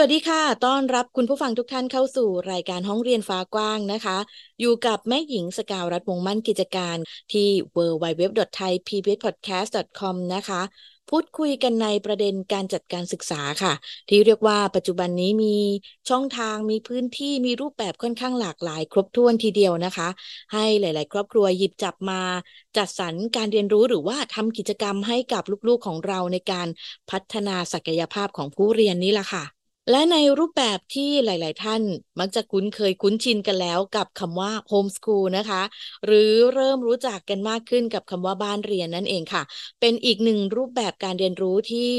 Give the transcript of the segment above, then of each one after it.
วัสดีค่ะ ต้อนรับคุณผู้ฟังทุกท่านเข้าสู่รายการห้องเรียนฟ้ากว้างนะคะ อยู่กับแม่หญิงสกาวรัฐวงมั่นกิจการที่ www.thaipbspodcast.com นะคะ พูดคุยกันในประเด็นการจัดการศึกษาค่ะ ที่เรียกว่าปัจจุบันนี้มีช่องทางมีพื้นที่มีรูปแบบค่อนข้างหลากหลาย ครบถ้วนทีเดียวนะคะ ให้หลาย ๆ ครอบครัวหยิบจับมาจัดสรรการเรียนรู้หรือว่าทำกิจกรรมให้กับลูก ๆ ของเราในการพัฒนาศักยภาพของผู้เรียนนี่แหละค่ะ และในรูปแบบที่หลาย ๆ ท่านมักจะคุ้นเคยคุ้นชินกันแล้วกับคำว่าโฮมสคูลนะคะ หรือเริ่มรู้จักกันมากขึ้นกับคำว่าบ้านเรียนนั่นเองค่ะ เป็นอีกหนึ่งรูปแบบการเรียนรู้ที่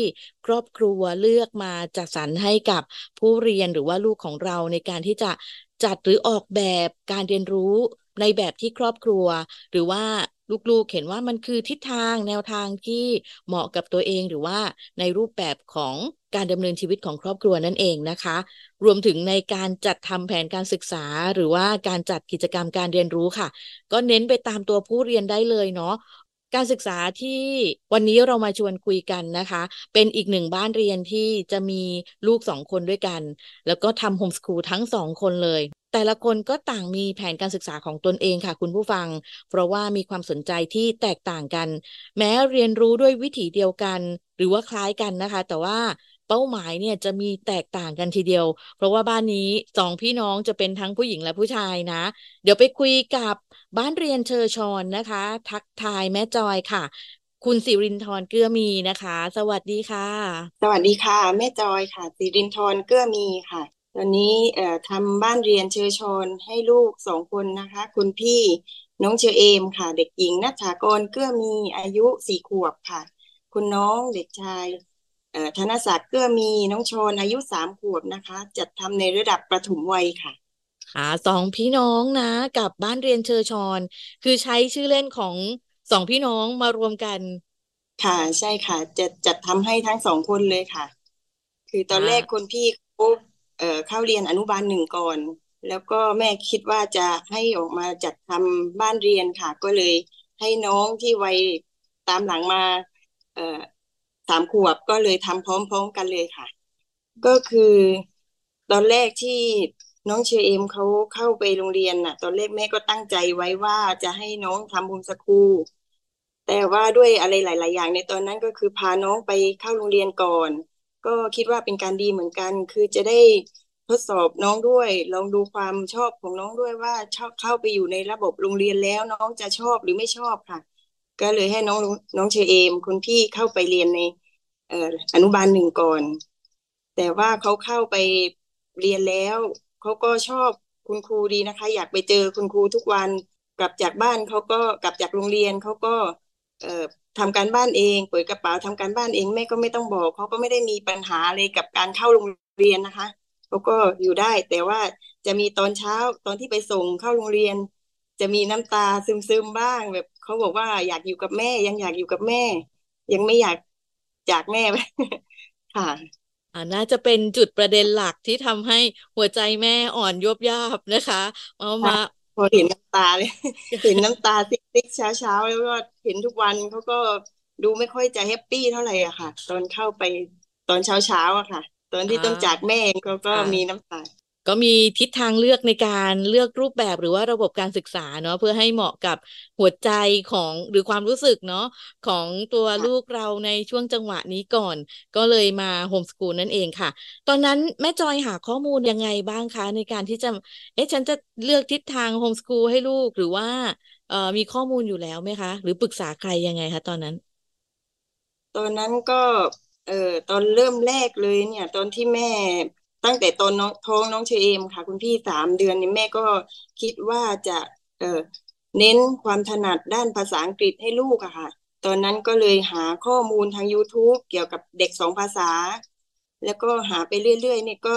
ครอบครัวเลือกมาจัดสรรให้กับผู้เรียนหรือว่าลูกของเราในการที่จะจัดหรือออกแบบการเรียนรู้ในแบบที่ครอบครัว หรือว่า ลูกๆเห็นว่ามันคือทิศทางแนวทางที่เหมาะกับตัวเองหรือว่าในรูปแบบของการดำเนินชีวิตของครอบครัวนั่นเองนะคะ รวมถึงในการจัดทำแผนการศึกษา หรือว่าการจัดกิจกรรมการเรียนรู้ค่ะ ก็เน้นไปตามตัวผู้เรียนได้เลยเนาะการศึกษาที่วันนี้เรามาชวนคุยกันนะคะ เป็นอีกหนึ่งบ้านเรียนที่จะมีลูกสองคนด้วยกัน แล้วก็ทำโฮมสคูลทั้งสองคนเลย แต่ละคนก็ต่างมีแผนการศึกษาของตนเองค่ะคุณผู้ฟัง เพราะว่ามีความสนใจที่แตกต่างกัน แม้เรียนรู้ด้วยวิถีเดียวกัน หรือว่าคล้ายกันนะคะ แต่ว่าเป้าหมายเนี่ยจะมีแตกต่างกันทีเดียว เพราะว่าบ้านนี้สองพี่น้องจะเป็นทั้งผู้หญิงและผู้ชายนะ เดี๋ยวไปคุยกับบ้านเรียนเชอชอนนะคะ ทักทายแม่จอยค่ะ คุณสิรินทร์เกื้อมีนะคะ สวัสดีค่ะ สวัสดีค่ะ แม่จอยค่ะ สิรินทร์เกื้อมีค่ะ อนนี้เอ่อทำบ้านเรียนเชอชอนให้ลูกสองคนนะคะ คุณพี่น้องเชอเอมค่ะ เด็กหญิงนัชชากรเกื้อมีอายุสี่ขวบค่ะ คุณน้องเด็กชายเอ่อธนศักดิ์เกื้อมีน้องชนอายุสามขวบนะคะ จัดทำในระดับประถมวัยค่ะอ่าสองพี่น้องนะ กับบ้านเรียนเชอชอนคือใช้ชื่อเล่นของสองพี่น้องมารวมกัน ค่ะใช่ค่ะ จะจัดทำให้ทั้งสองคนเลยค่ะ คือตอนแรกคนพี่ปุ๊บเอ่อ เข้าเรียนอนุบาลหนึ่งก่อน แล้วก็แม่คิดว่าจะให้ออกมาจัดทำบ้านเรียนค่ะ ก็เลยให้น้องที่วัยตามหลังมาเอ่อสามขวบก็เลยทำพร้อมๆกันเลยค่ะ ก็คือตอนแรกที่น้องเชอเอมเขาเข้าไปโรงเรียนน่ะ ตอนแรกแม่ก็ตั้งใจไว้ว่าจะให้น้องทำโฮมสคูลแต่ว่าด้วยอะไรหลาย ๆ อย่างในตอนนั้นก็คือพาน้องไปเข้าโรงเรียนก่อน ก็คิดว่าเป็นการดีเหมือนกัน คือจะได้ทดสอบน้องด้วย ลองดูความชอบของน้องด้วยว่าชอบเข้าไปอยู่ในระบบโรงเรียนแล้วน้องจะชอบหรือไม่ชอบค่ะ ก็เลยให้น้องน้องเชเอมคุณพี่เข้าไปเรียนในเอออนุบาลหนึ่งก่อน แต่ว่าเขาเข้าไปเรียนแล้วเขาก็ชอบคุณครูดีนะคะ อยากไปเจอคุณครูทุกวันกลับจากบ้านเขาก็กลับจากโรงเรียนเขาก็เออ ทำการบ้านเอง เปิดกระเป๋าทำการบ้านเองแม่ก็ไม่ต้องบอกเขาก็ไม่ได้มีปัญหาเลยกับการเข้าโรงเรียนนะคะเขาก็อยู่ได้ แต่ว่าจะมีตอนเช้าตอนที่ไปส่งเข้าโรงเรียน จะมีน้ำตาซึมๆบ้าง แบบเขาบอกว่าอยากอยู่กับแม่ ยังอยากอยู่กับแม่ ยังไม่อยากจากแม่ค่ะอ่าน่าจะเป็นจุดประเด็นหลักที่ทำให้หัวใจแม่อ่อนยบยาบนะคะเอามา พอเห็นน้ำตาเลย เห็นน้ำตาติ๊กๆเช้าๆแล้วก็เห็นทุกวันเขาก็ดูไม่ค่อยจะแฮปปี้เท่าไหร่อะค่ะ ตอนเข้าไปตอนเช้าๆอะค่ะ ตอนที่ต้องจากแม่เขาก็มีน้ำตา ก็มีทิศทางเลือกในการเลือกรูปแบบหรือว่าระบบการศึกษาเนาะเพื่อให้เหมาะกับหัวใจของหรือความรู้สึกเนาะของตัวลูกเราในช่วงจังหวะนี้ก่อน ก็เลยมาโฮมสกูลนั่นเองค่ะ ตอนนั้นแม่จอยหาข้อมูลยังไงบ้างคะในการที่จะเอ๊ะฉันจะเลือกทิศทางโฮมสกูลให้ลูกหรือว่าเอ่อมีข้อมูลอยู่แล้วไหมคะ หรือปรึกษาใครยังไงคะตอนนั้น ตอนนั้นก็เอ่อตอนเริ่มแรกเลยเนี่ย ตอนที่แม่ ตั้งแต่ตอนน้องท้องน้องเชเอมค่ะ คุณพี่สามเดือนนี่แม่ก็คิดว่าจะเออเน้นความถนัดด้านภาษาอังกฤษให้ลูกอะค่ะ ตอนนั้นก็เลยหาข้อมูลทาง YouTube เกี่ยวกับเด็กสองภาษา แล้วก็หาไปเรื่อยๆเนี่ยก็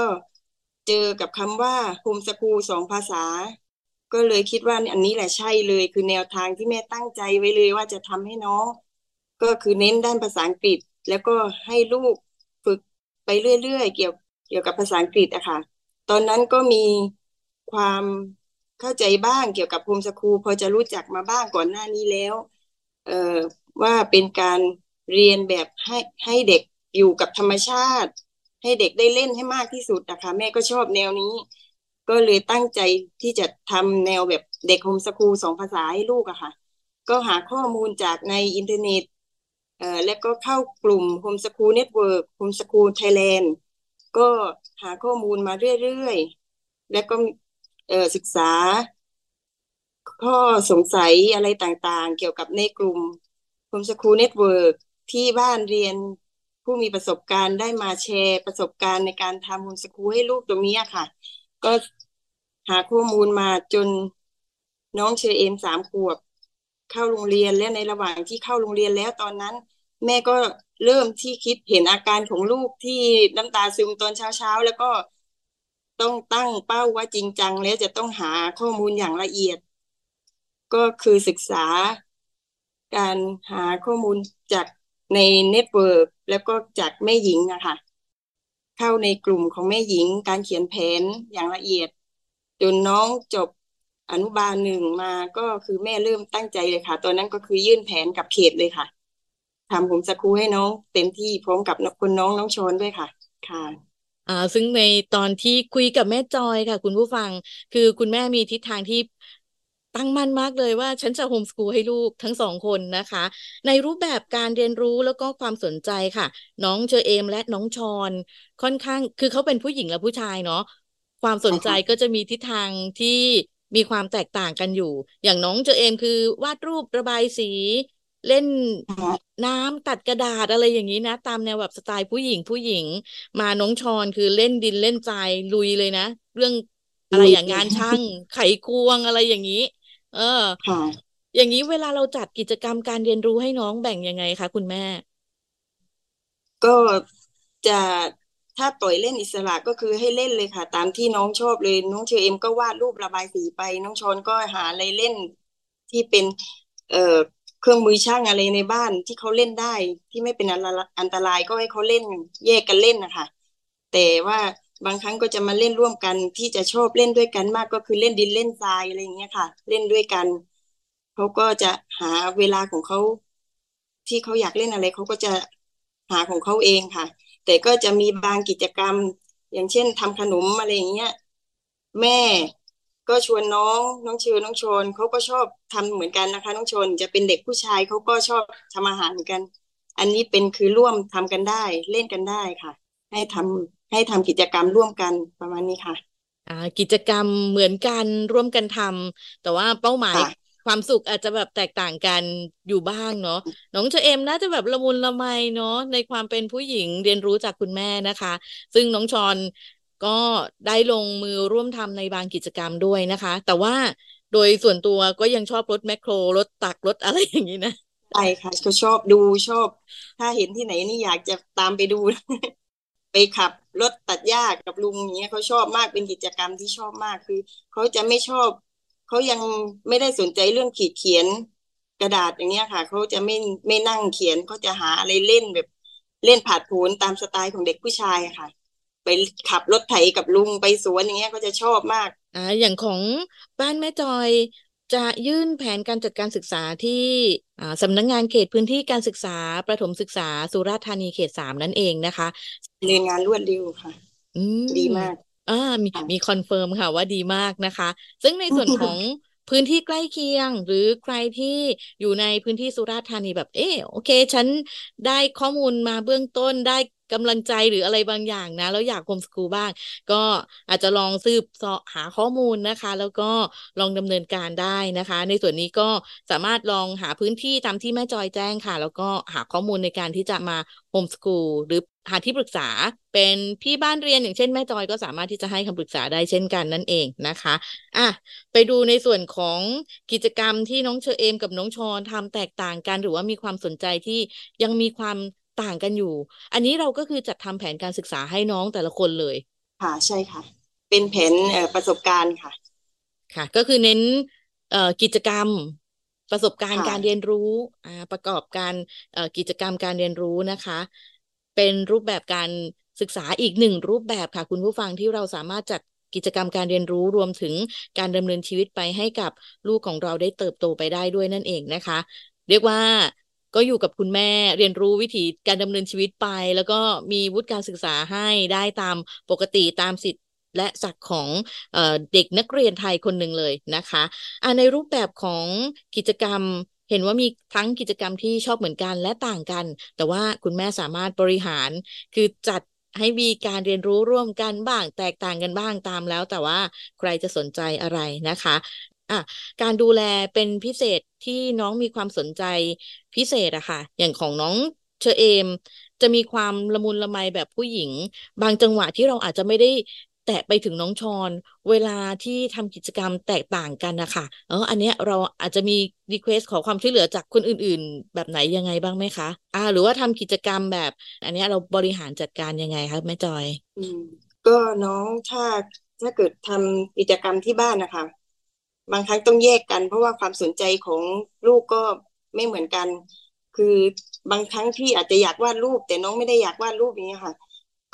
เจอกับคำว่าโฮมสกูลสองภาษา ก็เลยคิดว่าอันนี้แหละใช่เลยคือแนวทางที่แม่ตั้งใจไว้เลยว่าจะทำให้น้อง ก็คือเน้นด้านภาษาอังกฤษ แล้วก็ให้ลูกฝึกไปเรื่อยๆเกี่ยว กี่ยวกับภาษาอังกฤษอะค่ะ ตอนนั้นก็มีความเข้าใจบ้างเกี่ยวกับโฮมสคูลพอจะรู้จักมาบ้างก่อนหน้านี้แล้ว เอ่อว่าเป็นการเรียนแบบให้ให้เด็กอยู่กับธรรมชาติ ให้เด็กได้เล่นให้มากที่สุดนะคะแม่ก็ชอบแนวนี้ ก็เลยตั้งใจที่จะทำแนวแบบเด็ก homeschool สองภาษาให้ลูกอะค่ะ ก็หาข้อมูลจากในอินเทอร์เน็ตเอ่อแล้วก็เข้ากลุ่ม homeschool network homeschool Thailand ก็หาข้อมูลมาเรื่อยๆ แล้วก็ศึกษา ข้อสงสัยอะไรต่างๆ เกี่ยวกับในกลุ่ม homeschool network ที่บ้านเรียนผู้มีประสบการณ์ได้มาแชร์ประสบการณ์ในการทำ homeschool ให้ลูกตรงนี้ค่ะ ก็หาข้อมูลมาจนน้องเฌอเอมสามขวบ เข้าโรงเรียนและในระหว่างที่เข้าโรงเรียนแล้วตอนนั้น แม่ก็ เริ่มที่คิดเห็นอาการของลูกที่น้ำตาซึมตอนเช้าๆแล้วก็ต้องตั้งเป้าว่าจริงจัง แล้วจะต้องหาข้อมูลอย่างละเอียด ก็คือศึกษาการหาข้อมูลจากใน network แล้วก็จากแม่หญิงอะค่ะ เข้าในกลุ่มของแม่หญิง การเขียนแผนอย่างละเอียด จนน้องจบอนุบาลหนึ่งมาก็คือแม่เริ่มตั้งใจเลยค่ะ ตอนนั้นก็คือยื่นแผนกับเขตเลยค่ะ ทำผมสกูให้น้อง เต็มที่พร้อมกับคุณน้องน้องฌอห์ณด้วยค่ะ ค่ะอ่าซึ่งในตอนที่คุยกับแม่จอยค่ะ คุณผู้ฟัง คือคุณแม่มีทิศทางที่ตั้งมั่นมากเลยว่าฉันจะโฮมสกูลให้ลูกทั้งสองคนนะคะ ในรูปแบบการเรียนรู้แล้วก็ความสนใจค่ะ น้องเชอเอมและน้องชอนค่อนข้าง คือเขาเป็นผู้หญิงและผู้ชายเนาะความสนใจก็จะมีทิศทางที่มีความแตกต่างกันอยู่ อย่างน้องเจอเอมคือวาดรูประบายสี เล่นน้ำตัดกระดาษอะไรอย่างนี้นะ ตามแนวแบบสไตล์ผู้หญิงผู้หญิง มาน้องชอนคือเล่นดินเล่นทรายลุยเลยนะ เรื่องอะไรอย่างงานช่าง ไขควงอะไรอย่างนี้ เออค่ะอย่างนี้เวลาเราจัดกิจกรรมการเรียนรู้ให้น้องแบ่งยังไงคะคุณแม่ ก็จะถ้าปล่อยเล่นอิสระก็คือให้เล่นเลยค่ะ ตามที่น้องชอบเลยน้องเชอเอ็มก็วาดรูประบายสีไป น้องชอนก็หาอะไรเล่นที่เป็น เอ่อ เครื่องมือช่างอะไรในบ้านที่เขาเล่นได้ ที่ไม่เป็นอันตรายก็ให้เขาเล่นแยกกันเล่นนะคะแต่ว่าบางครั้งก็จะมาเล่นร่วมกันที่จะชอบเล่นด้วยกันมากก็คือเล่นดินเล่นทรายอะไรอย่างเงี้ยค่ะ เล่นด้วยกันเขาก็จะหาเวลาของเขาที่เขาอยากเล่นอะไรเขาก็จะหาของเขาเองค่ะ แต่ก็จะมีบางกิจกรรม อย่างเช่นทำขนมอะไรอย่างเงี้ย แม่ ก็ชวนน้องน้องเชิญน้องชนเขาก็ชอบทำเหมือนกันนะคะ น้องชนจะเป็นเด็กผู้ชายเขาก็ชอบทำอาหารเหมือนกัน อันนี้เป็นคือร่วมทำกันได้ เล่นกันได้ค่ะ ให้ทำให้ทำกิจกรรมร่วมกันประมาณนี้ค่ะอ่ากิจกรรมเหมือนกันร่วมกันทำแต่ว่าเป้าหมายความสุขอาจจะแบบแตกต่างกันอยู่บ้างเนาะน้องเชเอมน่าจะแบบละมุนละไมเนาะในความเป็นผู้หญิงเรียนรู้จากคุณแม่นะคะ ซึ่งน้องชอน ก็ได้ลงมือร่วมทำในบางกิจกรรมด้วยนะคะ แต่ว่าโดยส่วนตัวก็ยังชอบรถแมคโครรถตักรถอะไรอย่างนี้นะใช่ค่ะก็ชอบดูชอบ ถ้าเห็นที่ไหนนี่อยากจะตามไปดู ไปขับรถตัดหญ้ากับลุงอย่างเงี้ยเขาชอบมากเป็นกิจกรรมที่ชอบมากคือเขาจะไม่ชอบเขายังไม่ได้สนใจเรื่องขีดเขียนกระดาษอย่างเงี้ยค่ะเขาจะไม่ไม่นั่งเขียนเขาจะหาอะไรเล่นแบบเล่นผาดโผนตามสไตล์ของเด็กผู้ชายค่ะ ไปขับรถไถกับลุงไปสวนอย่างเงี้ยก็จะชอบมากอ่าอย่างของบ้านแม่จอยจะยื่นแผนการจัดการศึกษาที่อ่าสำนักงงานเขตพื้นที่การศึกษาประถมศึกษาสุราษฎร์ธานีเขตสามนั่นเองนะคะเรียนงานรวดเร็วค่ะอืมดีมากอ่ามีมี confirm ค่ะว่าดีมากนะคะ ซึ่งในส่วนของ พื้นที่ใกล้เคียง หรือใครที่อยู่ในพื้นที่สุราษฎร์ธานีแบบ เออโอเค ฉันได้ข้อมูลมาเบื้องต้นได้กำลังใจหรืออะไรบางอย่างนะ แล้วอยากโฮมสกูลบ้าง ก็อาจจะลองสืบสอหาข้อมูลนะคะ แล้วก็ลองดำเนินการได้นะคะ ในส่วนนี้ก็สามารถลองหาพื้นที่ตามที่แม่จอยแจ้งค่ะ แล้วก็หาข้อมูลในการที่จะมาโฮมสกูลหรือ หาที่ปรึกษาเป็นพี่บ้านเรียนอย่างเช่นแม่จอยก็สามารถที่จะให้คำปรึกษาได้เช่นกันนั่นเองนะคะอะไปดูในส่วนของกิจกรรมที่น้องเชอเอมกับน้องชอนทำแตกต่างกัน หรือว่ามีความสนใจที่ยังมีความต่างกันอยู่ อันนี้เราก็คือจัดทำแผนการศึกษาให้น้องแต่ละคนเลย ค่ะใช่ค่ะ เป็นแผนประสบการณ์ค่ะ ค่ะ ก็คือเน้นเอ่อกิจกรรมประสบการณ์การเรียนรู้ประกอบการกิจกรรมการเรียนรู้นะคะ เป็นรูปแบบการศึกษาอีกหนึ่งรูปแบบค่ะ คุณผู้ฟังที่เราสามารถจัดกิจกรรมการเรียนรู้รวมถึงการดำเนินชีวิตไปให้กับลูกของเราได้เติบโตไปได้ด้วยนั่นเองนะคะ เรียกว่าก็อยู่กับคุณแม่เรียนรู้วิธีการดำเนินชีวิตไป แล้วก็มีวุฒิการศึกษาให้ได้ตามปกติตามสิทธิและศักดิ์ของเด็กนักเรียนไทยคนหนึ่งเลยนะคะในรูปแบบของกิจกรรม เห็นว่ามีทั้งกิจกรรมที่ชอบเหมือนกันและต่างกัน แต่ว่าคุณแม่สามารถบริหาร คือจัดให้มีการเรียนรู้ร่วมกันบ้าง แตกต่างกันบ้างตามแล้ว แต่ว่าใครจะสนใจอะไรนะคะอะการดูแลเป็นพิเศษที่น้องมีความสนใจพิเศษอะค่ะ อย่างของน้องเชอเอมจะมีความละมุนละไมแบบผู้หญิง บางจังหวะที่เราอาจจะไม่ได้ แตะไปถึงน้องชอนเวลาที่ทำกิจกรรมแตกต่างกันนะคะเอออันเนี้ยเราอาจจะมีrequest ขอความช่วยเหลือจากคนอื่น ๆ แบบไหนยังไงบ้างไหมคะ อ่า หรือว่าทำกิจกรรมแบบ อันเนี้ยเราบริหารจัดการยังไงคะแม่จอยอืมก็น้องถ้าถ้าเกิดทำกิจกรรมที่บ้านนะคะ บางครั้งต้องแยกกัน เพราะว่าความสนใจของลูกก็ไม่เหมือนกัน คือบางครั้งพี่อาจจะอยากวาดรูป แต่น้องไม่ได้อยากวาดรูปอย่างนี้ค่ะ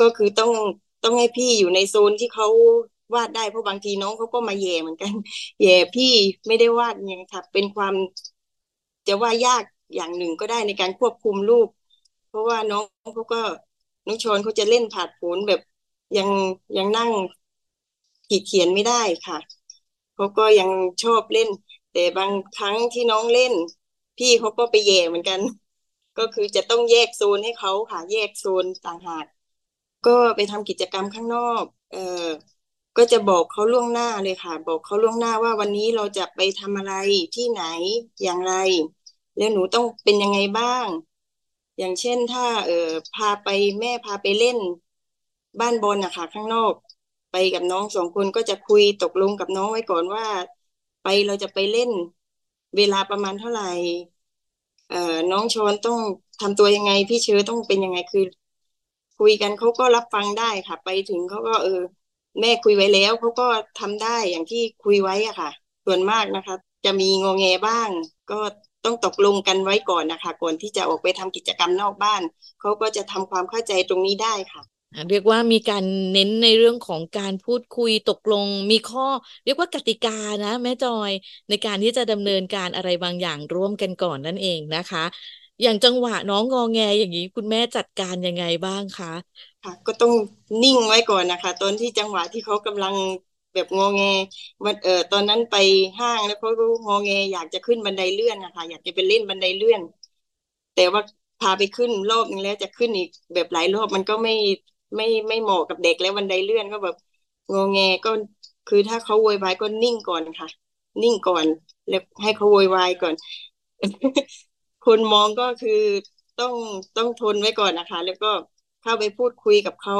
ก็คือต้อง ต้องให้พี่อยู่ในโซนที่เขาวาดได้เพราะบางทีน้องเขาก็มาแย่งเหมือนกัน แย่พี่ไม่ได้วาดอย่างค่ะเป็นความจะว่ายากอย่างหนึ่งก็ได้ในการควบคุมลูกเพราะว่าน้องเขาก็น้องชนเขาจะเล่นผาดผลแบบยังยังนั่งขีดเขียนไม่ได้ค่ะเขาก็ยังชอบเล่น แต่บางครั้งที่น้องเล่น พี่เขาก็ไปแย่เหมือนกัน ก็คือจะต้องแยกโซนให้เขาค่ะ แยกโซนต่างหาก ก็ไปทำกิจกรรมข้างนอก เอ่อก็จะบอกเขาล่วงหน้าเลยค่ะ บอกเขาล่วงหน้าว่าวันนี้เราจะไปทำอะไรที่ไหนอย่างไร แล้วหนูต้องเป็นยังไงบ้าง อย่างเช่นถ้า เออพาไปแม่พาไปเล่น บ้านบอลนะคะข้างนอก ไปกับน้องสองคนก็จะคุยตกลงกับน้องไว้ก่อนว่า ไปเราจะไปเล่น เวลาประมาณเท่าไหร่เอ่อน้องชอนต้องทำตัวยังไง พี่เชื้อต้องเป็นยังไงคือ คุยกันเขาก็รับฟังได้ค่ะ ไปถึงเขาก็เออ แม่คุยไว้แล้วเขาก็ทำได้อย่างที่คุยไว้อะค่ะ ส่วนมากนะคะ จะมีงงแงบ้าง ก็ต้องตกลงกันไว้ก่อนนะคะก่อนที่จะออกไปทำกิจกรรมนอกบ้านเขาก็จะทำความเข้าใจตรงนี้ได้ค่ะเรียกว่ามีการเน้นในเรื่องของการพูดคุยตกลง มีข้อ เรียกว่ากติกานะ แม่จอยในการที่จะดำเนินการอะไรบางอย่างร่วมกันก่อนนั่นเองนะคะ อย่างจังหวะน้องงอแงอย่างนี้ คุณแม่จัดการยังไงบ้างคะค่ะ ก็ต้องนิ่งไว้ก่อนนะคะ ตอนที่จังหวะที่เขากำลังแบบงอแงวันเออตอนนั้นไปห้างแล้วเขาก็งอแง อยากจะขึ้นบันไดเลื่อนนะคะอยากจะไปเล่นบันไดเลื่อน แต่ว่าพาไปขึ้นรอบนึงแล้วจะขึ้นอีกแบบหลายรอบมันก็ไม่ไม่ไม่เหมาะกับเด็กแล้วบันไดเลื่อนก็แบบงอแงก็คือถ้าเขาโวยวายก็นิ่งก่อนค่ะ นิ่งก่อน แล้วให้เขาโวยวายก่อน คนมองก็คือต้องต้องทนไว้ก่อนนะคะ แล้วก็เข้าไปพูดคุยกับเขา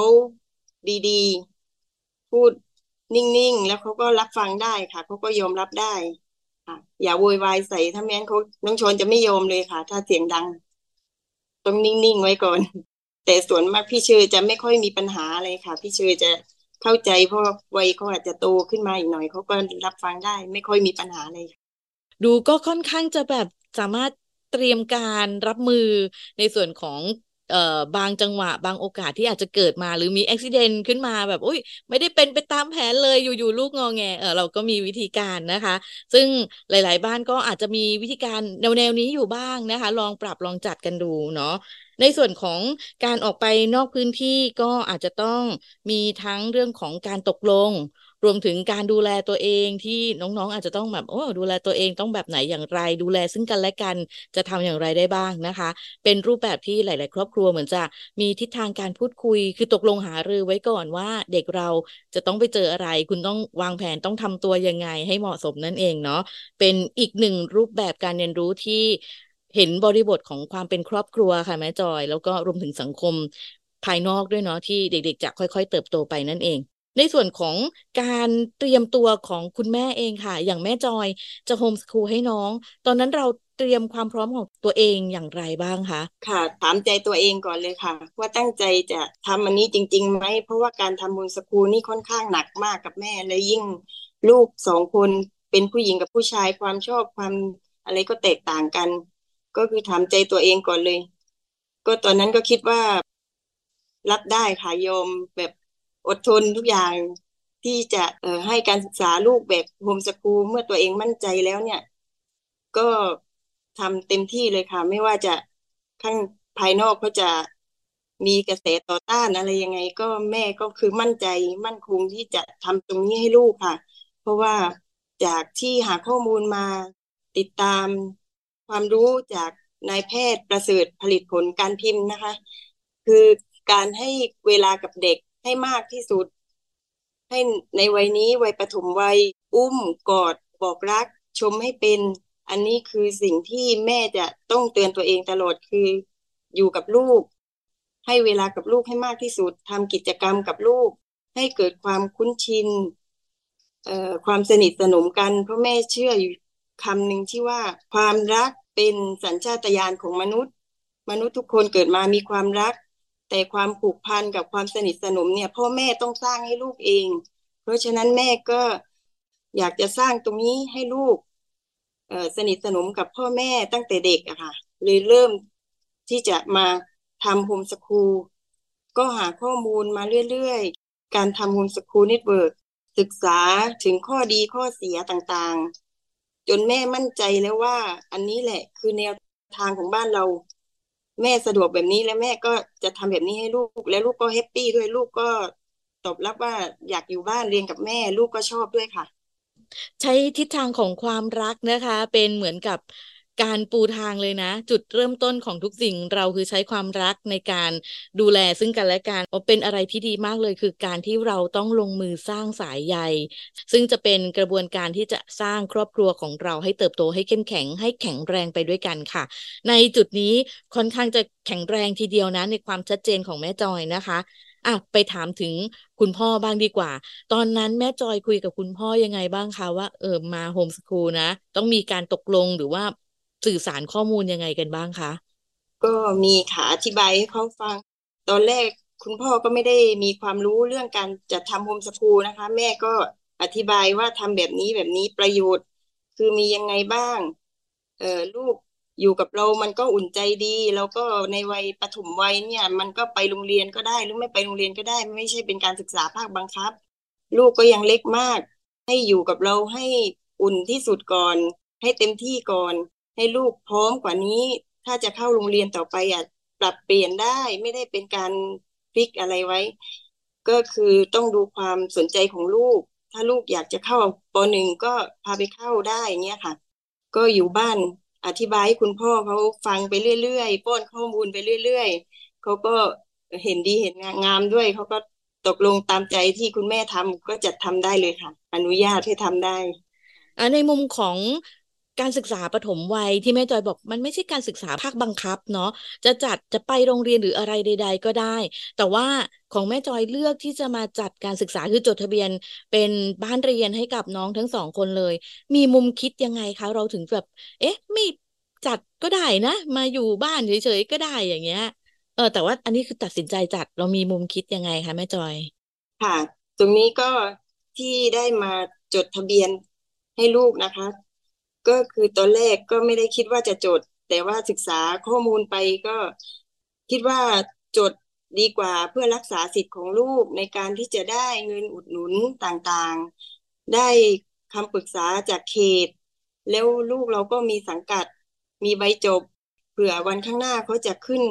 ดีๆ พูดนิ่งๆ แล้วเขาก็รับฟังได้ค่ะเขาก็ยอมรับได้ค่ะ อย่าโวยวายใส่ถ้าแม้นเขาน้องชนจะไม่ยอมเลยค่ะ ถ้าเสียงดัง ต้องนิ่งๆไว้ก่อน แต่ส่วนมากพี่เชอจะไม่ค่อยมีปัญหาอะไรค่ะ พี่เชอจะเข้าใจเพราะวัยเขาอาจจะโตขึ้นมาอีกหน่อยเขาก็รับฟังได้ ไม่ค่อยมีปัญหาเลยดูก็ค่อนข้างจะแบบสามารถ เตรียมการรับมือในส่วนของเอ่อบางจังหวะ บางโอกาสที่อาจจะเกิดมาหรือมีอุบิเหตุขึ้นมาแบบอุ้ยไม่ได้เป็นไปตามแผนเลยอยู่ๆลูกงอแงเออเราก็มีวิธีการนะคะ ซึ่งหลาย ๆ บ้านก็อาจจะมีวิธีการแนวๆนี้อยู่บ้างนะคะ ลองปรับลองจัดกันดูเนาะในส่วนของการออกไปนอกพื้นที่ก็อาจจะต้องมีทั้งเรื่องของการตกลง รวมถึงการดูแลตัวเองที่น้องๆ อาจจะต้องแบบโอ้ดูแลตัวเองต้องแบบไหนอย่างไร ดูแลซึ่งกันและกันจะทำอย่างไรได้บ้างนะคะ เป็นรูปแบบที่หลาย ๆ ครอบครัวเหมือนจะมีทิศทางการพูดคุย คือตกลงหารือไว้ก่อนว่าเด็กเราจะต้องไปเจออะไร คุณต้องวางแผนต้องทำตัวยังไงให้เหมาะสมนั่นเองเนาะเป็นอีกหนึ่งรูปแบบการเรียนรู้ที่เห็นบริบทของความเป็นครอบครัวค่ะแม่จอย แล้วก็รวมถึงสังคมภายนอกด้วยเนาะที่เด็กๆจะค่อย ๆ เติบโตไปนั่นเอง ในส่วนของการเตรียมตัวของคุณแม่เองค่ะ อย่างแม่จอยจะโฮมสคูลให้น้อง ตอนนั้นเราเตรียมความพร้อมของตัวเองอย่างไรบ้างคะค่ะ ถามใจตัวเองก่อนเลยค่ะ ว่าตั้งใจจะทำอันนี้จริงๆไหมเพราะว่าการทำโฮมสคูลนี่ค่อนข้างหนักมากกับแม่และยิ่งลูกสองคนเป็นผู้หญิงกับผู้ชายความชอบความอะไรก็แตกต่างกัน ก็คือทำใจตัวเองก่อนเลย ก็ตอนนั้นก็คิดว่ารับได้ค่ะโยมแบบ อดทนทุกอย่างที่จะเอ่อให้การศึกษาลูกแบบโฮมสกูลเมื่อตัวเองมั่นใจแล้วเนี่ย ก็ทำเต็มที่เลยค่ะ ไม่ว่าจะข้างภายนอกเขาจะมีกระแสต่อต้านอะไรยังไง ก็แม่ก็คือมั่นใจมั่นคงที่จะทำตรงนี้ให้ลูกค่ะ เพราะว่าจากที่หาข้อมูลมาติดตามความรู้จากนายแพทย์ประเสริฐผลิตผลการพิมพ์นะคะ คือการให้เวลากับเด็ก ให้มากที่สุด ให้ในวัยนี้วัยปฐมวัย อุ้มกอดบอกรัก ชมให้เป็น อันนี้คือสิ่งที่แม่จะต้องเตือนตัวเองตลอดคือ อยู่กับลูก ให้เวลากับลูกให้มากที่สุดทำกิจกรรมกับลูก ให้เกิดความคุ้นชินความสนิทสนมกันเพราะแม่เชื่ออยู่คำหนึ่งที่ว่าความรักเป็นสัญชาตญาณของมนุษย์ มนุษย์ทุกคนเกิดมามีความรัก แต่ความผูกพันกับความสนิทสนมเนี่ยพ่อแม่ต้องสร้างให้ลูกเอง เพราะฉะนั้นแม่ก็อยากจะสร้างตรงนี้ให้ลูกเสนิทสนมกับพ่อแม่ตั้งแต่เด็กอะค่ะเลยเริ่มที่จะมาทำ homeschool ก็หาข้อมูลมาเรื่อยๆ การทำ homeschool network ศึกษาถึงข้อดีข้อเสียต่างๆ จนแม่มั่นใจแล้วว่า อันนี้แหละคือแนวทางของบ้านเรา แม่สะดวกแบบนี้แล้วแม่ก็จะทำแบบนี้ให้ลูก และลูกก็ happy ด้วยลูกก็ตอบรับว่าอยากอยู่บ้านเรียนกับแม่ ลูกก็ชอบด้วยค่ะ ใช้ทิศทางของความรักนะคะ เป็นเหมือนกับ การปูทางเลยนะ จุดเริ่มต้นของทุกสิ่งเราคือใช้ความรักในการดูแลซึ่งกันและกันเป็นอะไรที่ดีมากเลยคือการที่เราต้องลงมือสร้างสายใยซึ่งจะเป็นกระบวนการที่จะสร้างครอบครัวของเราให้เติบโตให้เข้มแข็งให้แข็งแรงไปด้วยกันค่ะ ในจุดนี้ค่อนข้างจะแข็งแรงทีเดียวนะในความชัดเจนของแม่จอยนะคะอะไปถามถึงคุณพ่อบ้างดีกว่า ตอนนั้นแม่จอยคุยกับคุณพ่อยังไงบ้างคะว่าเออมา homeschool นะ ต้องมีการตกลงหรือว่า สื่อสารข้อมูลยังไงกันบ้างคะ ก็มีค่ะอธิบายให้เขาฟัง ตอนแรกคุณพ่อก็ไม่ได้มีความรู้เรื่องการจัดทำ homeschool นะคะ แม่ก็อธิบายว่าทำแบบนี้แบบนี้ประโยชน์ คือมียังไงบ้าง เออลูกอยู่กับเรามันก็อุ่นใจดี แล้วก็ในวัยปฐมวัยเนี่ย มันก็ไปโรงเรียนก็ได้ หรือไม่ไปโรงเรียนก็ได้ ไม่ใช่เป็นการศึกษาภาคบังคับ ลูกก็ยังเล็กมาก ให้อยู่กับเราให้อุ่นที่สุดก่อน ให้เต็มที่ก่อน ให้ลูกพร้อมกว่านี้ ถ้าจะเข้าโรงเรียนต่อไปอะปรับเปลี่ยนได้ไม่ได้เป็นการฟิกอะไรไว้ ก็คือต้องดูความสนใจของลูก ถ้าลูกอยากจะเข้าปหนึ่งก็พาไปเข้าได้เงี้ยค่ะ ก็อยู่บ้านอธิบายให้คุณพ่อเขาฟังไปเรื่อยๆป้อนข้อมูลไปเรื่อยๆเขาก็เห็นดีเห็นงามด้วยเขาก็ตกลงตามใจที่คุณแม่ทำก็จัดทำได้เลยค่ะ อนุญาตให้ทำได้ในมุมของ การศึกษาปฐมวัยที่แม่จอยบอกมันไม่ใช่การศึกษาภาคบังคับเนาะจะจัดจะไปโรงเรียนหรืออะไรใด ๆ ก็ได้ แต่ว่าของแม่จอยเลือกที่จะมาจัดการศึกษาคือจดทะเบียนเป็นบ้านเรียนให้กับน้องทั้งสองคนเลย มีมุมคิดยังไงคะเราถึงแบบเอ๊ะไม่จัดก็ได้นะ มาอยู่บ้านเฉยๆก็ได้อย่างเงี้ยเออแต่ว่าอันนี้คือตัดสินใจจัดเรามีมุมคิดยังไงคะแม่จอยค่ะ ตรงนี้ก็ที่ได้มาจดทะเบียนให้ลูกนะคะ ก็คือตอนแรกก็ไม่ได้คิดว่าจะจด แต่ว่าศึกษาข้อมูลไปก็คิดว่าจดดีกว่าเพื่อรักษาสิทธิ์ของลูกในการที่จะได้เงินอุดหนุนต่างๆ ได้คำปรึกษาจากเขต แล้วลูกเราก็มีสังกัด มีใบจบเผื่อวันข้างหน้าเขาจะขึ้น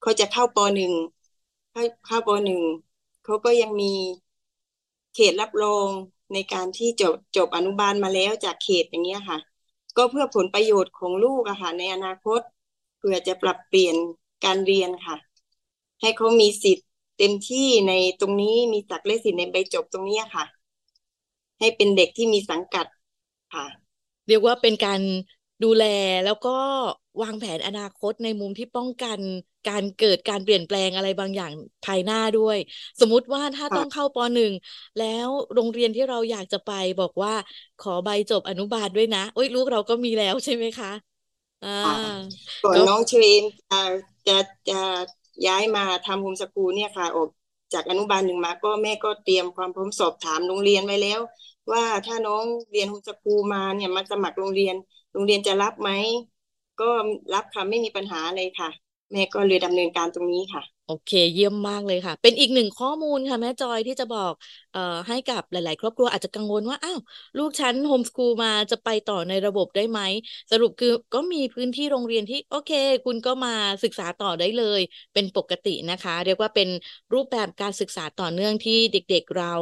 เขาจะเข้าปหนึ่งเข้าปหนึ่งเขาก็ยังมีเขตรับรองในการที่จบจบอนุบาลมาแล้วจากเขตอย่างเงี้ยค่ะ ก็เพื่อผลประโยชน์ของลูกอะค่ะในอนาคตเพื่อจะปรับเปลี่ยนการเรียนค่ะ ให้เขามีสิทธิ์เต็มที่ในตรงนี้มีศักดิ์และสิทธิ์ในใบจบตรงนี้ค่ะ ให้เป็นเด็กที่มีสังกัดค่ะ เรียกว่าเป็นการ ดูแลแล้วก็วางแผนอนาคตในมุมที่ป้องกันการเกิดการเปลี่ยนแปลงอะไรบางอย่างภายหน้าด้วย สมมุติว่าถ้าต้องเข้าปหนึ่งแล้วโรงเรียนที่เราอยากจะไปบอกว่าขอใบจบอนุบาลด้วยนะโอ้ยลูกเราก็มีแล้วใช่ไหมคะอ่าก่อนน้องเชนจะจะจะย้ายมาทำโฮมสกูลเนี่ยค่ะออกจากอนุบาลหนึ่งมาก็แม่ก็เตรียมความพร้อมสอบถามโรงเรียนไว้แล้ว ว่าถ้าน้องเรียนโฮมสกูลมาเนี่ยมาสมัครโรงเรียน โรงเรียนจะรับไหมก็รับค่ะไม่มีปัญหาเลยค่ะ แม่ก็เลยดำเนินการตรงนี้ค่ะ โอเค เยี่ยมมากเลยค่ะ เป็นอีกหนึ่งข้อมูลค่ะ แม่จอยที่จะบอกเอ่อให้กับหลาย ๆ ครอบครัวอาจจะกังวลว่าอ้าวลูกฉันโฮมสคูลมาจะไปต่อในระบบได้ไหม สรุปคือก็มีพื้นที่โรงเรียนที่โอเค คุณก็มาศึกษาต่อได้เลย เป็นปกตินะคะ เรียกว่าเป็นรูปแบบการศึกษาต่อเนื่องที่เด็ก ๆ เรา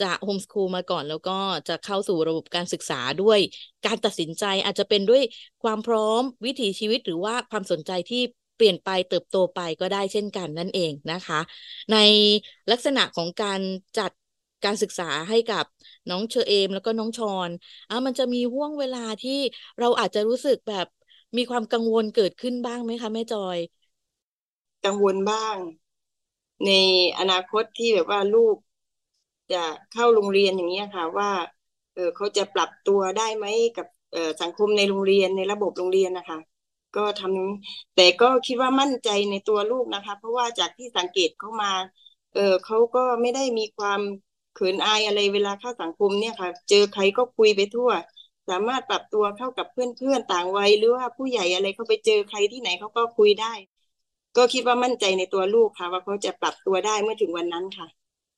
จะโฮมสคูลมาก่อนแล้วก็จะเข้าสู่ระบบการศึกษาด้วย การตัดสินใจอาจจะเป็นด้วยความพร้อมวิถีชีวิตหรือว่าความสนใจที่ ปลี่ยนไปเติบโตไปก็ได้เช่นกันนั่นเองนะคะ ในลักษณะของการจัดการศึกษาให้กับน้องเชอเอม แล้วก็น้องชอนอะมันจะมีห่วงเวลาที่เราอาจจะรู้สึกแบบมีความกังวลเกิดขึ้นบ้างไหมคะแม่จอย กังวลบ้าง ในอนาคตที่แบบว่าลูกจะเข้าโรงเรียนอย่างนี้ค่ะ ว่า เออเขาจะปรับตัวได้ไหมกับเออสังคมในโรงเรียนในระบบโรงเรียนนะคะ ก็ทำแต่ก็คิดว่ามั่นใจในตัวลูกนะคะ เพราะว่าจากที่สังเกตเขามา เออเขาก็ไม่ได้มีความเขินอายอะไรเวลาเข้าสังคมเนี่ยค่ะ เจอใครก็คุยไปทั่ว สามารถปรับตัวเข้ากับเพื่อนๆต่างวัยหรือว่าผู้ใหญ่อะไรเขาไปเจอใครที่ไหนเขาก็คุยได้ ก็คิดว่ามั่นใจในตัวลูกค่ะ ว่าเขาจะปรับตัวได้เมื่อถึงวันนั้นค่ะ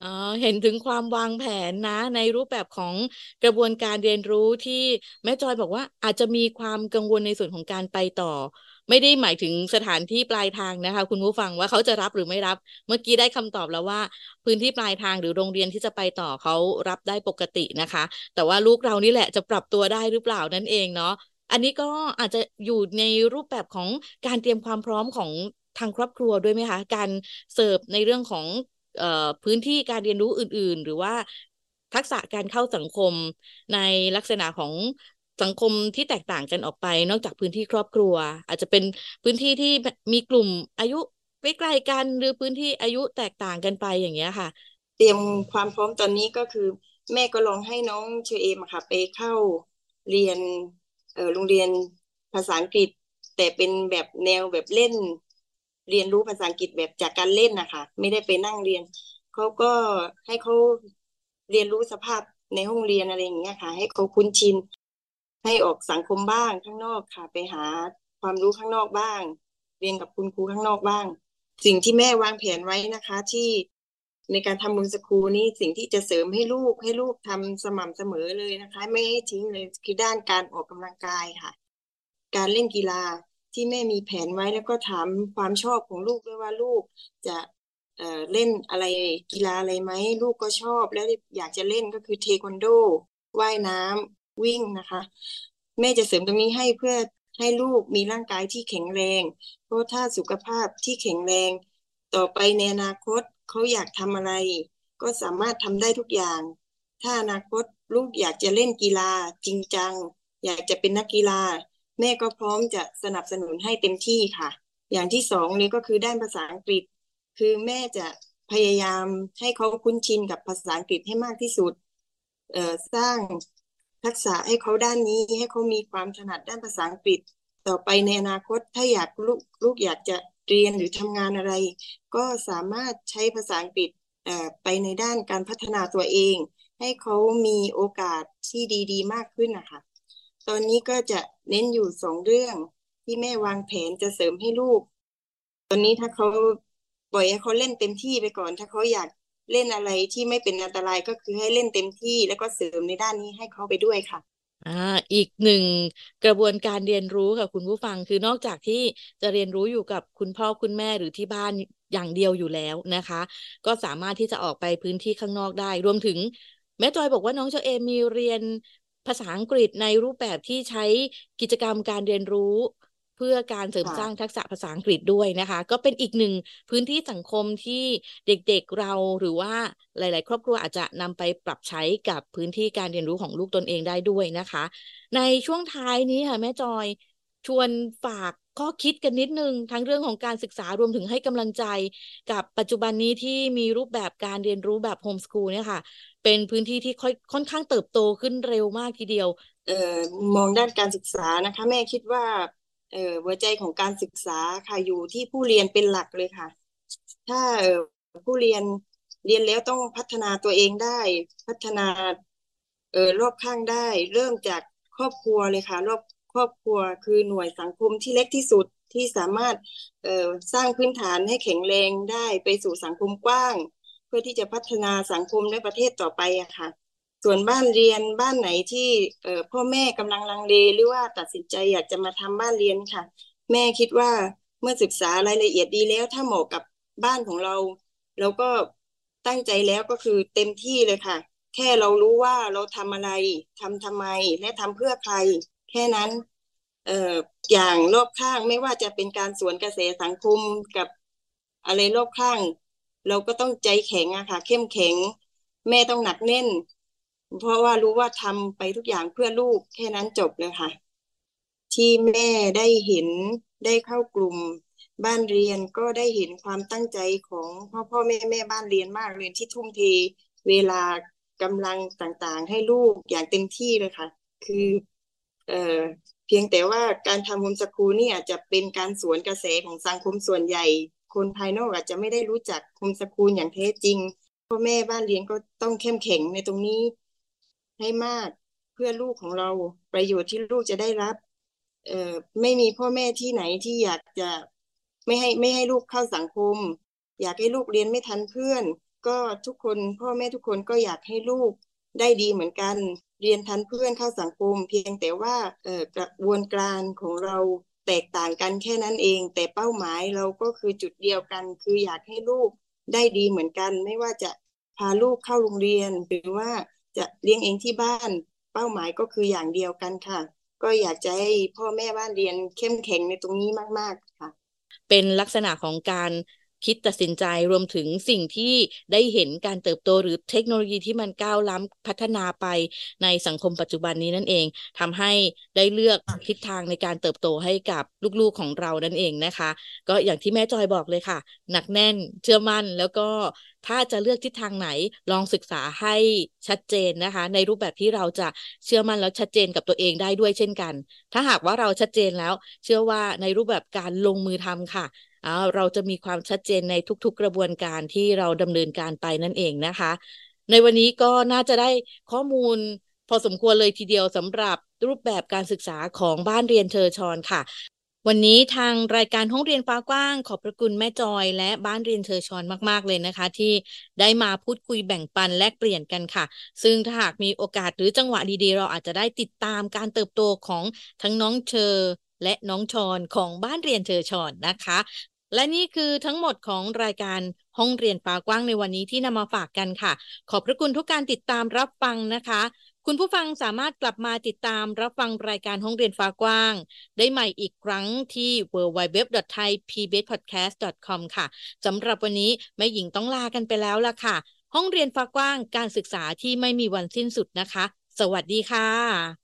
อ๋อ เห็นถึงความวางแผนนะ ในรูปแบบของกระบวนการเรียนรู้ที่แม่จอยบอกว่าอาจจะมีความกังวลในส่วนของการไปต่อ ไม่ได้หมายถึงสถานที่ปลายทางนะคะ คุณผู้ฟังว่าเขาจะรับหรือไม่รับ เมื่อกี้ได้คำตอบแล้วว่า พื้นที่ปลายทางหรือโรงเรียนที่จะไปต่อเขารับได้ปกตินะคะ แต่ว่าลูกเรานี่แหละจะปรับตัวได้หรือเปล่านั่นเองเนาะอันนี้ก็อาจจะอยู่ในรูปแบบของการเตรียมความพร้อมของทางครอบครัวด้วยไหมคะ การเสิร์ฟในเรื่องของ พื้นที่การเรียนรู้อื่น ๆ หรือว่าทักษะการเข้าสังคมในลักษณะของสังคมที่แตกต่างกันออกไป นอกจากพื้นที่ครอบครัว อาจจะเป็นพื้นที่ที่มีกลุ่มอายุใกล้ๆกันหรือพื้นที่อายุแตกต่างกันไปอย่างเงี้ยค่ะ เตรียมความพร้อมตอนนี้ก็คือ แม่ก็ลองให้น้องเชอเอมค่ะ ไปเข้าเรียนเออโรงเรียนภาษาอังกฤษ แต่เป็นแบบแนวแบบเล่น เรียนรู้ภาษาอังกฤษแบบจากการเล่นนะคะไม่ได้ไปนั่งเรียนเขาก็ให้เขาเรียนรู้สภาพในห้องเรียนอะไรอย่างเงี้ยค่ะ ให้เขาคุ้นชิน ให้ออกสังคมบ้างข้างนอกค่ะ ไปหาความรู้ข้างนอกบ้าง เรียนกับคุณครูข้างนอกบ้าง สิ่งที่แม่วางแผนไว้นะคะ ที่ในการทำบุญสคูนี่สิ่งที่จะเสริมให้ลูกให้ลูกทำสม่ำเสมอเลยนะคะ ไม่ให้ทิ้งเลยคือด้านการออกกำลังกายค่ะ การเล่นกีฬา ที่แม่มีแผนไว้แล้วก็ถามความชอบของลูกด้วยว่าลูกจะเอ่อเล่นอะไรกีฬาอะไรไหมลูกก็ชอบ แล้วอยากจะเล่นก็คือเทควันโดว่ายน้ำวิ่งนะคะ แม่จะเสริมตรงนี้ให้เพื่อให้ลูกมีร่างกายที่แข็งแรง เพราะถ้าสุขภาพที่แข็งแรงต่อไปในอนาคตเขาอยากทำอะไร ก็สามารถทำได้ทุกอย่าง ถ้าอนาคตลูกอยากจะเล่นกีฬาจริงจัง อยากจะเป็นนักกีฬา แม่ก็พร้อมจะสนับสนุนให้เต็มที่ค่ะ อย่างที่สองนี่ก็คือด้านภาษาอังกฤษ คือแม่จะพยายามให้เขาคุ้นชินกับภาษาอังกฤษให้มากที่สุดเอ่อสร้างทักษะให้เขาด้านนี้ให้เขามีความถนัดด้านภาษาอังกฤษ ต่อไปในอนาคตถ้าอยากลูกลูกอยากจะเรียนหรือทำงานอะไร ก็สามารถใช้ภาษาอังกฤษไปในด้านการพัฒนาตัวเอง ให้เขามีโอกาสที่ดี ๆ มากขึ้นนะคะ ตอนนี้ก็จะเน้นอยู่สองเรื่องที่แม่วางแผนจะเสริมให้ลูก ตอนนี้ถ้าเขาปล่อยให้เขาเล่นเต็มที่ไปก่อน ถ้าเขาอยากเล่นอะไรที่ไม่เป็นอันตรายก็คือให้เล่นเต็มที่ แล้วก็เสริมในด้านนี้ให้เขาไปด้วยค่ะอ่าอีกหนึ่งกระบวนการเรียนรู้ค่ะคุณผู้ฟังคือนอกจากที่จะเรียนรู้อยู่กับคุณพ่อคุณแม่หรือที่บ้านอย่างเดียวอยู่แล้วนะคะ ก็สามารถที่จะออกไปพื้นที่ข้างนอกได้ รวมถึงแม่จอยบอกว่าน้องเชเอมีเรียน ภาษาอังกฤษในรูปแบบที่ใช้กิจกรรมการเรียนรู้เพื่อการเสริมสร้างทักษะภาษาอังกฤษด้วยนะคะ ก็เป็นอีกหนึ่งพื้นที่สังคมที่เด็กๆเราหรือว่าหลาย ๆ ครอบครัวอาจจะนำไปปรับใช้กับพื้นที่การเรียนรู้ของลูกตนเองได้ด้วยนะคะ ในช่วงท้ายนี้ค่ะแม่จอย ชวนฝากข้อคิดกันนิดนึง ทั้งเรื่องของการศึกษารวมถึงให้กำลังใจ กับปัจจุบันนี้ที่มีรูปแบบการเรียนรู้แบบโฮมสกูลเนี่ยค่ะ เป็นพื้นที่ที่ค่อยค่อนข้างเติบโตขึ้นเร็วมากทีเดียวเอ่อมองด้านการศึกษานะคะ แม่คิดว่าเอ่อหัวใจของการศึกษาค่ะอยู่ที่ผู้เรียนเป็นหลักเลยค่ะ ถ้าเอ่อผู้เรียนเรียนแล้วต้องพัฒนาตัวเองได้ พัฒนาเอ่อรอบข้างได้ เริ่มจากครอบครัวเลยค่ะ รอบ ครอบครัว คือหน่วยสังคมที่เล็กที่สุดที่สามารถสร้างพื้นฐานให้แข็งแรงได้ไปสู่สังคมกว้าง เพื่อที่จะพัฒนาสังคมและประเทศต่อไปอะค่ะ ส่วนบ้านเรียนบ้านไหนที่พ่อแม่กำลังลังเลหรือว่าตัดสินใจอยากจะมาทำบ้านเรียนค่ะ แม่คิดว่าเมื่อศึกษารายละเอียดดีแล้ว ถ้าเหมาะกับบ้านของเราเราก็ตั้งใจแล้วก็คือเต็มที่เลยค่ะ แค่เรารู้ว่าเราทำอะไรทำทำไมและทำเพื่อใคร แค่นั้นเอ่ออย่างรอบข้างไม่ว่าจะเป็นการสวนกระแสสังคมกับอะไรรอบข้าง เราก็ต้องใจแข็งอะค่ะ เข้มแข็ง แม่ต้องหนักแน่น เพราะว่ารู้ว่าทำไปทุกอย่างเพื่อลูกแค่นั้นจบเลยค่ะ ที่แม่ได้เห็นได้เข้ากลุ่มบ้านเรียนก็ได้เห็นความตั้งใจของพ่อพ่อแม่แม่บ้านเรียนมากเลยที่ทุ่มเทเวลากำลังต่างๆ ให้ลูกอย่างเต็มที่เลยค่ะ คือ เอ่อเพียงแต่ว่าการทำโฮมสกูลนี่อาจจะเป็นการสวนกระแสของสังคมส่วนใหญ่ คนภายนอกอาจจะไม่ได้รู้จักโฮมสกูลอย่างแท้จริงพ่อแม่บ้านเรียนก็ต้องเข้มแข็งในตรงนี้ให้มากเพื่อลูกของเราประโยชน์ที่ลูกจะได้รับ เอ่อไม่มีพ่อแม่ที่ไหนที่อยากจะไม่ให้ไม่ให้ลูกเข้าสังคม อยากให้ลูกเรียนไม่ทันเพื่อน ก็ทุกคนพ่อแม่ทุกคนก็อยากให้ลูกได้ดีเหมือนกัน เรียนทันเพื่อนเข้าสังคม เพียงแต่ว่าเอ่อกระบวนการของเราแตกต่างกันแค่นั้นเอง แต่เป้าหมายเราก็คือจุดเดียวกัน คืออยากให้ลูกได้ดีเหมือนกัน ไม่ว่าจะพาลูกเข้าโรงเรียน หรือว่าจะเลี้ยงเองที่บ้าน เป้าหมายก็คืออย่างเดียวกันค่ะ ก็อยากจะให้พ่อแม่บ้านเรียนเข้มแข็งในตรงนี้มาก ๆค่ะ เป็นลักษณะของการ คิดตัดสินใจรวมถึงสิ่งที่ได้เห็นการเติบโตหรือเทคโนโลยีที่มันก้าวล้ำพัฒนาไปในสังคมปัจจุบันนี้นั่นเองทำให้ได้เลือกทิศทางในการเติบโตให้กับลูกๆของเรานั่นเองนะคะ ก็อย่างที่แม่จอยบอกเลยค่ะ หนักแน่นเชื่อมั่นแล้วก็ถ้าจะเลือกทิศทางไหนลองศึกษาให้ชัดเจนนะคะ ในรูปแบบที่เราจะเชื่อมั่นแล้วชัดเจนกับตัวเองได้ด้วยเช่นกัน ถ้าหากว่าเราชัดเจนแล้ว เชื่อว่าในรูปแบบการลงมือทำค่ะ เราจะมีความชัดเจนในทุกๆกระบวนการที่เราดำเนินการไปนั่นเองนะคะ ในวันนี้ก็น่าจะได้ข้อมูลพอสมควรเลยทีเดียวสำหรับรูปแบบการศึกษาของบ้านเรียนเชอชอนค่ะ วันนี้ทางรายการห้องเรียนฟ้ากว้าง ขอบพระคุณแม่จอยและบ้านเรียนเชอชอนมาก ๆ เลยนะคะ ที่ได้มาพูดคุยแบ่งปันแลกเปลี่ยนกันค่ะ ซึ่งถ้าหากมีโอกาสหรือจังหวะดีๆ เราอาจจะได้ติดตามการเติบโตของทั้งน้องเชอและน้องชอนของบ้านเรียนเชอชอนนะคะ และนี่คือทั้งหมดของรายการห้องเรียนฟ้ากว้างในวันนี้ที่นำมาฝากกันค่ะ ขอบพระคุณทุกการติดตามรับฟังนะคะ คุณผู้ฟังสามารถกลับมาติดตามรับฟังรายการห้องเรียนฟ้ากว้าง ได้ใหม่อีกครั้งที่ www.thaipbspodcast.com ค่ะสำหรับวันนี้แม่หญิงต้องลากันไปแล้วล่ะค่ะ ห้องเรียนฟ้ากว้างการศึกษาที่ไม่มีวันสิ้นสุดนะคะ สวัสดีค่ะ